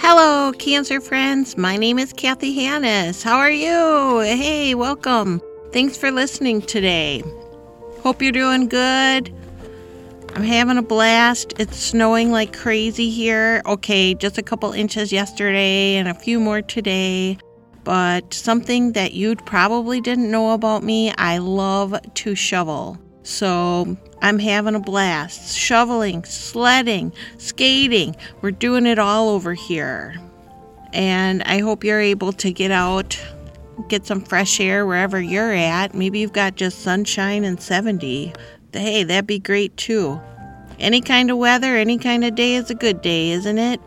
Hello, Cancer friends. My name is Kathy Hannis. How are you? Hey, welcome. Thanks for listening today. Hope you're doing good. I'm having a blast. It's snowing like crazy here. Okay, just a couple inches yesterday and a few more today. But something that you probably didn't know about me, I love to shovel. So I'm having a blast. Shoveling, sledding, skating. We're doing it all over here. And I hope you're able to get out, get some fresh air wherever you're at. Maybe you've got just sunshine and 70. Hey, that'd be great too. Any kind of weather, any kind of day is a good day, isn't it?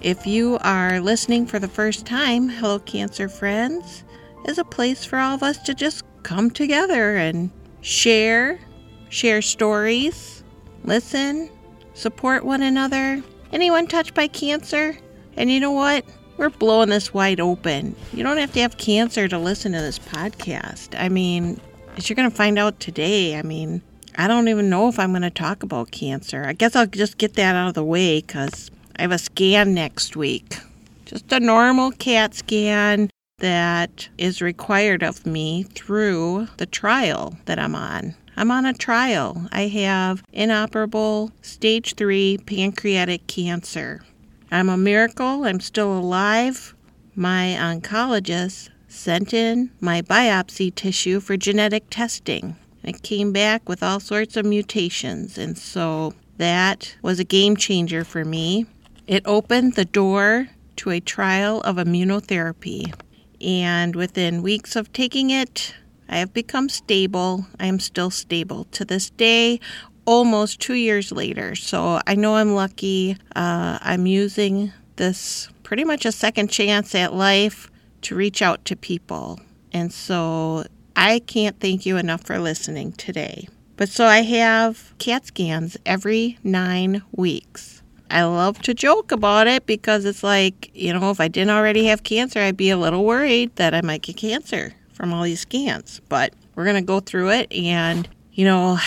If you are listening for the first time, Hello Cancer Friends is a place for all of us to just come together and share share stories, listen, support one another. Anyone touched by cancer? And you know what? We're blowing this wide open. You don't have to have cancer to listen to this podcast. I mean, as you're going to find out today, I mean, I don't even know if I'm going to talk about cancer. I guess I'll just get that out of the way because I have a scan next week. Just a normal CAT scan that is required of me through the trial that I'm on. I'm on a trial. I have inoperable stage 3 pancreatic cancer. I'm a miracle. I'm still alive. My oncologist sent in my biopsy tissue for genetic testing. It came back with all sorts of mutations, and so that was a game changer for me. It opened the door to a trial of immunotherapy, and within weeks of taking it, I have become stable. I am still stable to this day, almost two years later. So I know I'm lucky. Uh, I'm using this pretty much a second chance at life to reach out to people. And so I can't thank you enough for listening today. But so I have CAT scans every nine weeks. I love to joke about it because it's like, you know, if I didn't already have cancer, I'd be a little worried that I might get cancer from all these scans. But we're going to go through it. And, you know,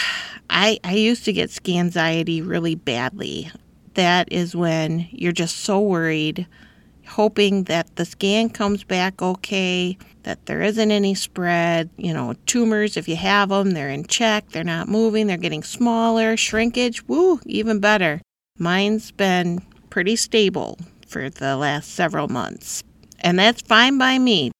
I, I used to get scanxiety really badly. That is when you're just so worried, hoping that the scan comes back okay, that there isn't any spread. You know, tumors, if you have them, they're in check, they're not moving, they're getting smaller. Shrinkage, woo, even better. Mine's been pretty stable for the last several months. And that's fine by me.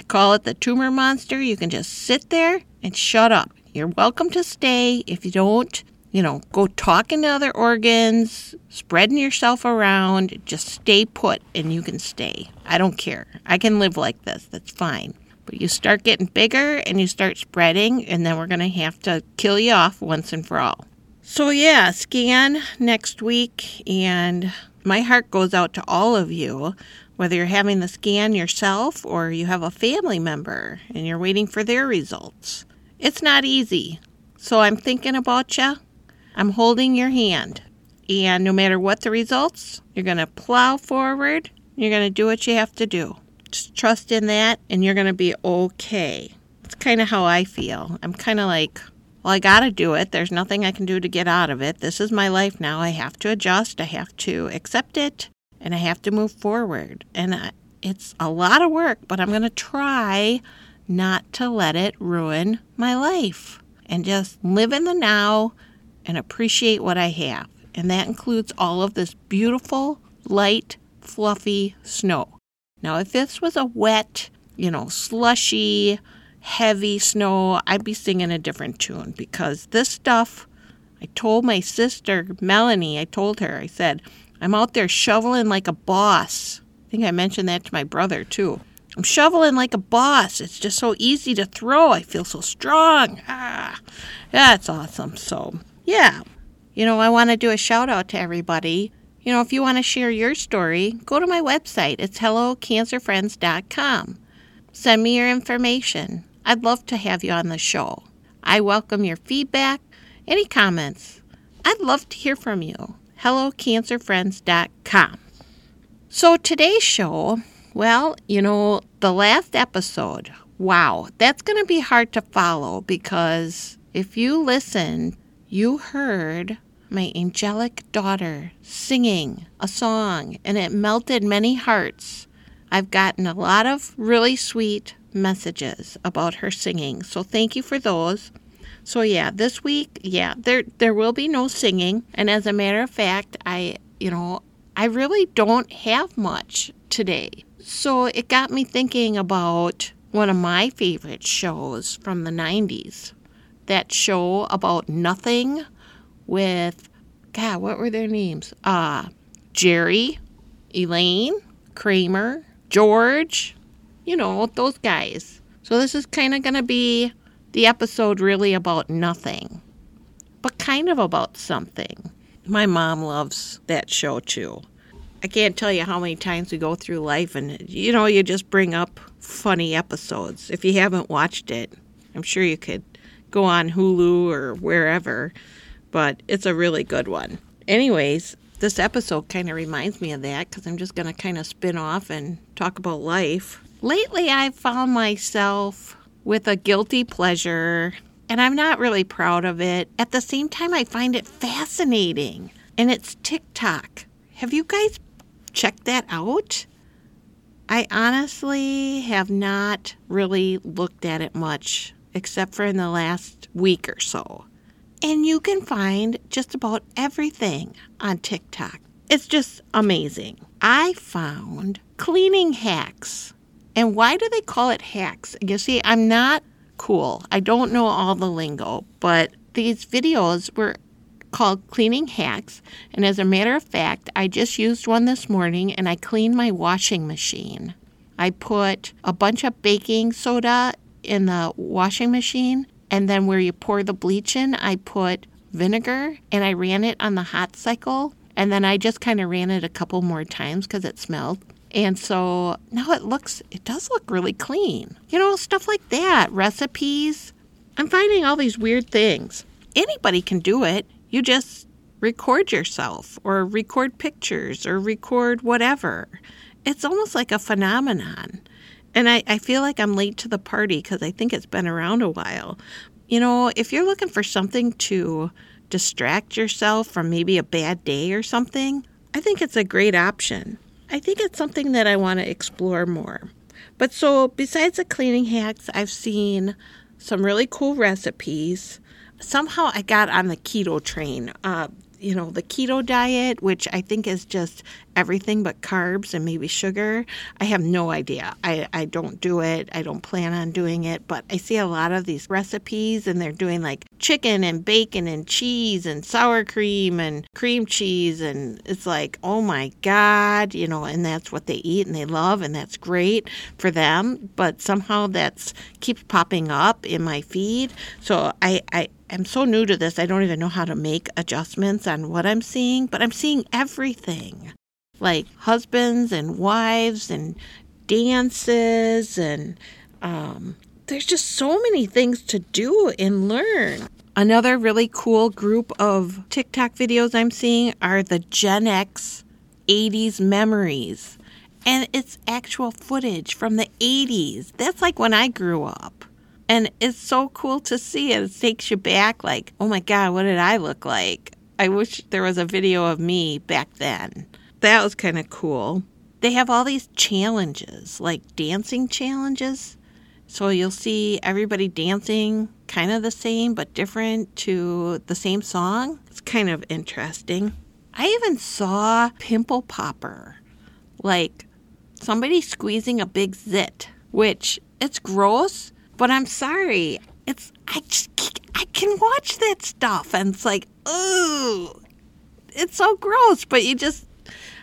I call it the tumor monster. You can just sit there and shut up. You're welcome to stay. If you don't, you know, go talking to other organs, spreading yourself around, just stay put and you can stay. I don't care. I can live like this. That's fine. But you start getting bigger and you start spreading, and then we're going to have to kill you off once and for all. So, yeah, scan next week, and my heart goes out to all of you whether you're having the scan yourself or you have a family member and you're waiting for their results. It's not easy. So I'm thinking about you. I'm holding your hand. And no matter what the results, you're going to plow forward. You're going to do what you have to do. Just trust in that and you're going to be okay. It's kind of how I feel. I'm kind of like, well, I got to do it. There's nothing I can do to get out of it. This is my life now. I have to adjust. I have to accept it and I have to move forward. And I, it's a lot of work, but I'm going to try not to let it ruin my life and just live in the now and appreciate what I have. And that includes all of this beautiful, light, fluffy snow. Now, if this was a wet, you know, slushy, heavy snow, I'd be singing a different tune because this stuff, I told my sister, Melanie, I told her, I said, I'm out there shoveling like a boss. I think I mentioned that to my brother too. I'm shoveling like a boss. It's just so easy to throw. I feel so strong. Ah, that's awesome. So, yeah. You know, I want to do a shout out to everybody. You know, if you want to share your story, go to my website. It's hellocancerfriends.com. Send me your information. I'd love to have you on the show. I welcome your feedback, any comments. I'd love to hear from you hellocancerfriends.com. So today's show, well, you know, the last episode, wow, that's going to be hard to follow because if you listen, you heard my angelic daughter singing a song, and it melted many hearts. I've gotten a lot of really sweet messages about her singing, so thank you for those. So yeah, this week, yeah, there there will be no singing, and as a matter of fact, I, you know, I really don't have much today. So it got me thinking about one of my favorite shows from the 90s. That show about nothing with God, what were their names? Uh Jerry, Elaine, Kramer, George, you know, those guys. So this is kind of going to be the episode really about nothing, but kind of about something. My mom loves that show too. I can't tell you how many times we go through life and, you know, you just bring up funny episodes. If you haven't watched it, I'm sure you could go on Hulu or wherever, but it's a really good one. Anyways, this episode kind of reminds me of that because I'm just going to kind of spin off and talk about life. Lately, I've found myself with a guilty pleasure, and I'm not really proud of it. At the same time, I find it fascinating, and it's TikTok. Have you guys checked that out? I honestly have not really looked at it much, except for in the last week or so. And you can find just about everything on TikTok. It's just amazing. I found cleaning hacks. And why do they call it hacks? You see, I'm not cool. I don't know all the lingo, but these videos were called Cleaning Hacks. And as a matter of fact, I just used one this morning and I cleaned my washing machine. I put a bunch of baking soda in the washing machine, and then where you pour the bleach in, I put vinegar and I ran it on the hot cycle. And then I just kind of ran it a couple more times because it smelled. And so now it looks, it does look really clean. You know, stuff like that, recipes. I'm finding all these weird things. Anybody can do it. You just record yourself or record pictures or record whatever. It's almost like a phenomenon. And I, I feel like I'm late to the party because I think it's been around a while. You know, if you're looking for something to distract yourself from maybe a bad day or something, I think it's a great option. I think it's something that I want to explore more. But so, besides the cleaning hacks, I've seen some really cool recipes somehow I got on the keto train. Uh, you know, the keto diet, which I think is just everything but carbs and maybe sugar. I have no idea. I, I don't do it. I don't plan on doing it, but I see a lot of these recipes and they're doing like chicken and bacon and cheese and sour cream and cream cheese. And it's like, oh my God, you know, and that's what they eat and they love and that's great for them. But somehow that's keeps popping up in my feed. So I, I, am so new to this, I don't even know how to make adjustments on what I'm seeing, but I'm seeing everything like husbands and wives and dances and um, there's just so many things to do and learn. Another really cool group of TikTok videos I'm seeing are the Gen X 80s memories. And it's actual footage from the 80s. That's like when I grew up. And it's so cool to see it. It takes you back, like, oh my God, what did I look like? I wish there was a video of me back then. That was kind of cool. They have all these challenges, like dancing challenges. So you'll see everybody dancing kind of the same but different to the same song. It's kind of interesting. I even saw Pimple Popper, like somebody squeezing a big zit, which it's gross, but I'm sorry. It's I just I can watch that stuff and it's like, oh, it's so gross, but you just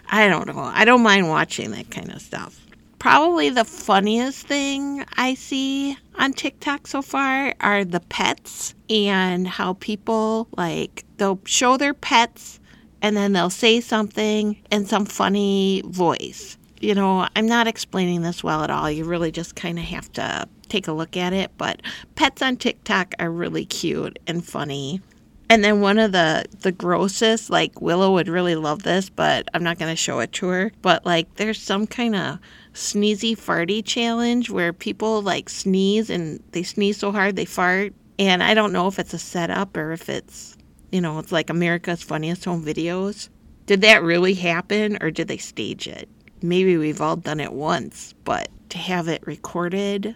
I don't know. I don't mind watching that kind of stuff. Probably the funniest thing I see on TikTok so far are the pets and how people like they'll show their pets and then they'll say something in some funny voice. You know, I'm not explaining this well at all. You really just kind of have to take a look at it. But pets on TikTok are really cute and funny. And then one of the the grossest, like Willow would really love this, but I'm not to show it to her. But like, there's some kind of sneezy farty challenge where people like sneeze and they sneeze so hard they fart. And I don't know if it's a setup or if it's You know, it's like America's Funniest Home Videos. Did that really happen or did they stage it? Maybe we've all done it once, but to have it recorded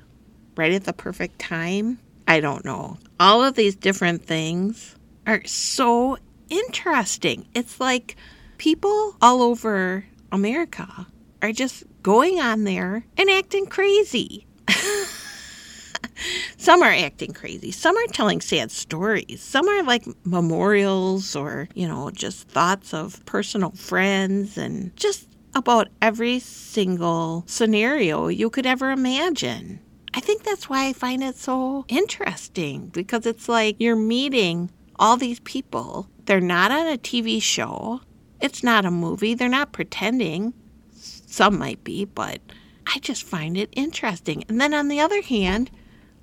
right at the perfect time, I don't know. All of these different things are so interesting. It's like people all over America are just going on there and acting crazy. some are acting crazy. Some are telling sad stories. Some are like memorials or, you know, just thoughts of personal friends and just about every single scenario you could ever imagine. I think that's why I find it so interesting because it's like you're meeting all these people. They're not on a TV show, it's not a movie, they're not pretending. Some might be, but I just find it interesting. And then on the other hand,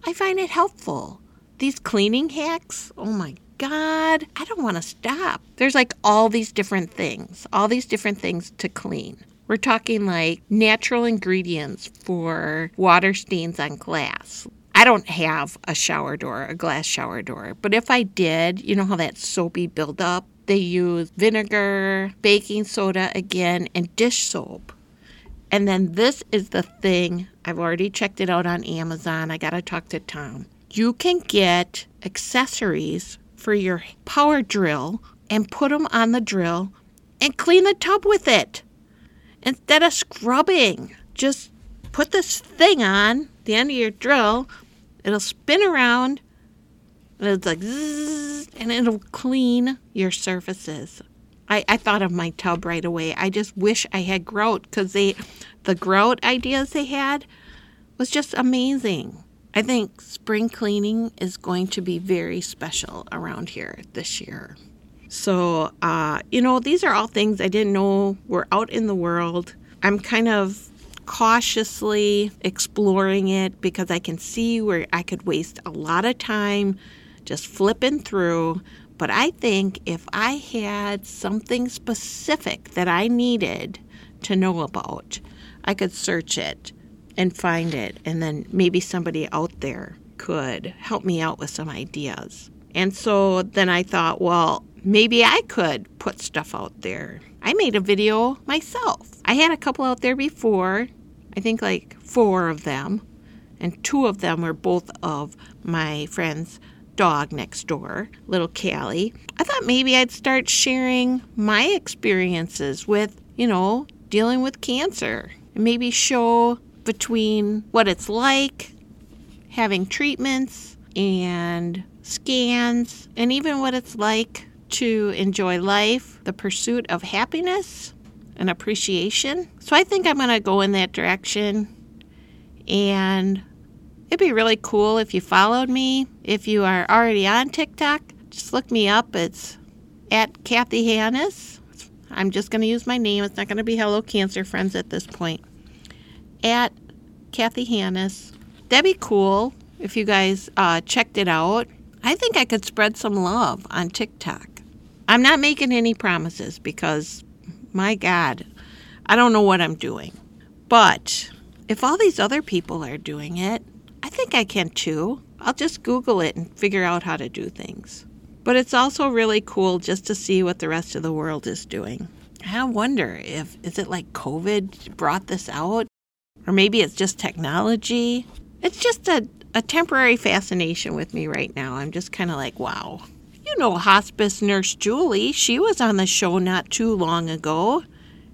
I find it helpful. These cleaning hacks, oh my God, I don't want to stop. There's like all these different things, all these different things to clean. We're talking like natural ingredients for water stains on glass. I don't have a shower door, a glass shower door, but if I did, you know how that soapy buildup? They use vinegar, baking soda again, and dish soap. And then this is the thing, I've already checked it out on Amazon. I got to talk to Tom. You can get accessories for your power drill and put them on the drill and clean the tub with it instead of scrubbing. Just put this thing on the end of your drill, it'll spin around, and it's like zzz, and it'll clean your surfaces. I, I thought of my tub right away. I just wish I had grout because they, the grout ideas they had was just amazing. I think spring cleaning is going to be very special around here this year. So, uh, you know, these are all things I didn't know were out in the world. I'm kind of cautiously exploring it because I can see where I could waste a lot of time just flipping through. But I think if I had something specific that I needed to know about, I could search it and find it, and then maybe somebody out there could help me out with some ideas. And so then I thought, well, maybe I could put stuff out there. I made a video myself. I had a couple out there before, I think like four of them, and two of them were both of my friend's dog next door, little Callie. I thought maybe I'd start sharing my experiences with, you know, dealing with cancer and maybe show between what it's like having treatments and scans and even what it's like to enjoy life, the pursuit of happiness and appreciation. So I think I'm going to go in that direction. And it'd be really cool if you followed me. If you are already on TikTok, just look me up. It's at Kathy Hannes. I'm just going to use my name. It's not going to be Hello Cancer Friends at this point. At Kathy Hannes. That'd be cool if you guys uh, checked it out. I think I could spread some love on TikTok. I'm not making any promises because, my God, I don't know what I'm doing. But if all these other people are doing it, I think I can too. I'll just Google it and figure out how to do things. But it's also really cool just to see what the rest of the world is doing. I wonder if is it like COVID brought this out? Or maybe it's just technology. It's just a, a temporary fascination with me right now. I'm just kind of like, wow, you know hospice nurse Julie. She was on the show not too long ago.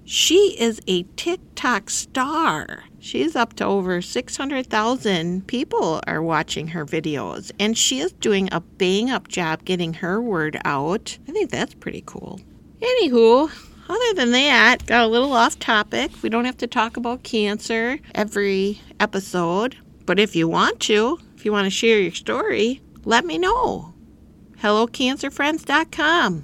She is a TikTok star. She's up to over 600,000 people are watching her videos, and she is doing a bang up job getting her word out. I think that's pretty cool. Anywho, other than that, got a little off topic. We don't have to talk about cancer every episode, but if you want to, if you want to share your story, let me know hellocancerfriends.com.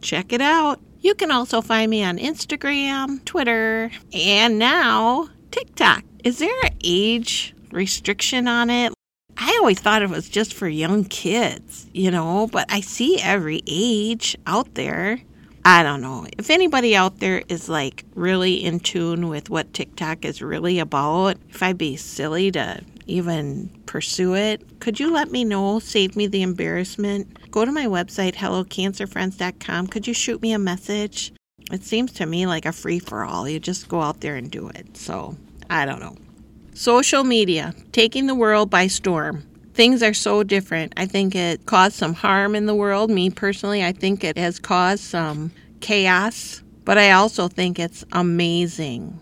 Check it out. You can also find me on Instagram, Twitter, and now TikTok. Is there an age restriction on it? I always thought it was just for young kids, you know, but I see every age out there. I don't know. If anybody out there is like really in tune with what TikTok is really about, if I'd be silly to even pursue it, could you let me know? Save me the embarrassment. Go to my website, hellocancerfriends.com. Could you shoot me a message? It seems to me like a free for all. You just go out there and do it. So, I don't know. Social media, taking the world by storm. Things are so different. I think it caused some harm in the world. Me personally, I think it has caused some chaos, but I also think it's amazing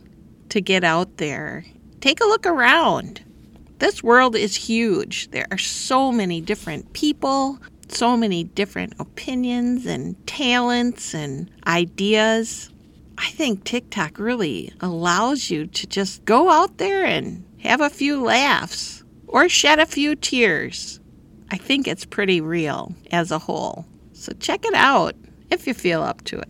to get out there. Take a look around. This world is huge. There are so many different people, so many different opinions and talents and ideas. I think TikTok really allows you to just go out there and have a few laughs or shed a few tears. I think it's pretty real as a whole. So check it out if you feel up to it.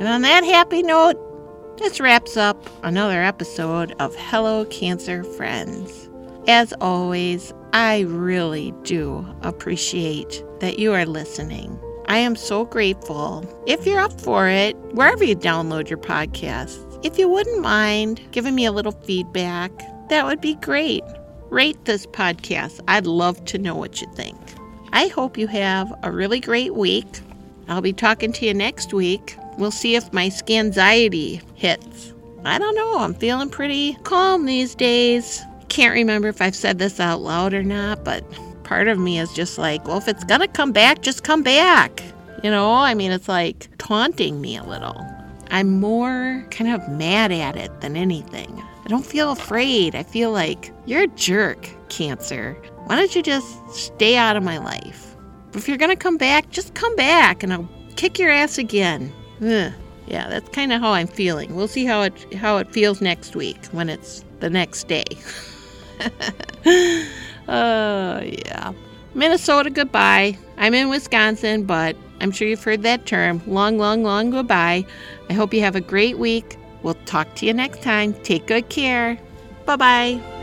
And on that happy note, this wraps up another episode of Hello Cancer Friends. As always, I really do appreciate that you are listening. I am so grateful. If you're up for it, wherever you download your podcasts, if you wouldn't mind giving me a little feedback, that would be great. Rate this podcast. I'd love to know what you think. I hope you have a really great week. I'll be talking to you next week. We'll see if my scanxiety hits. I don't know. I'm feeling pretty calm these days can't remember if I've said this out loud or not, but part of me is just like, well, if it's going to come back, just come back. You know, I mean, it's like taunting me a little. I'm more kind of mad at it than anything. I don't feel afraid. I feel like you're a jerk, Cancer. Why don't you just stay out of my life? If you're going to come back, just come back and I'll kick your ass again. Ugh. Yeah, that's kind of how I'm feeling. We'll see how it how it feels next week when it's the next day. oh, yeah. Minnesota, goodbye. I'm in Wisconsin, but I'm sure you've heard that term. Long, long, long goodbye. I hope you have a great week. We'll talk to you next time. Take good care. Bye bye.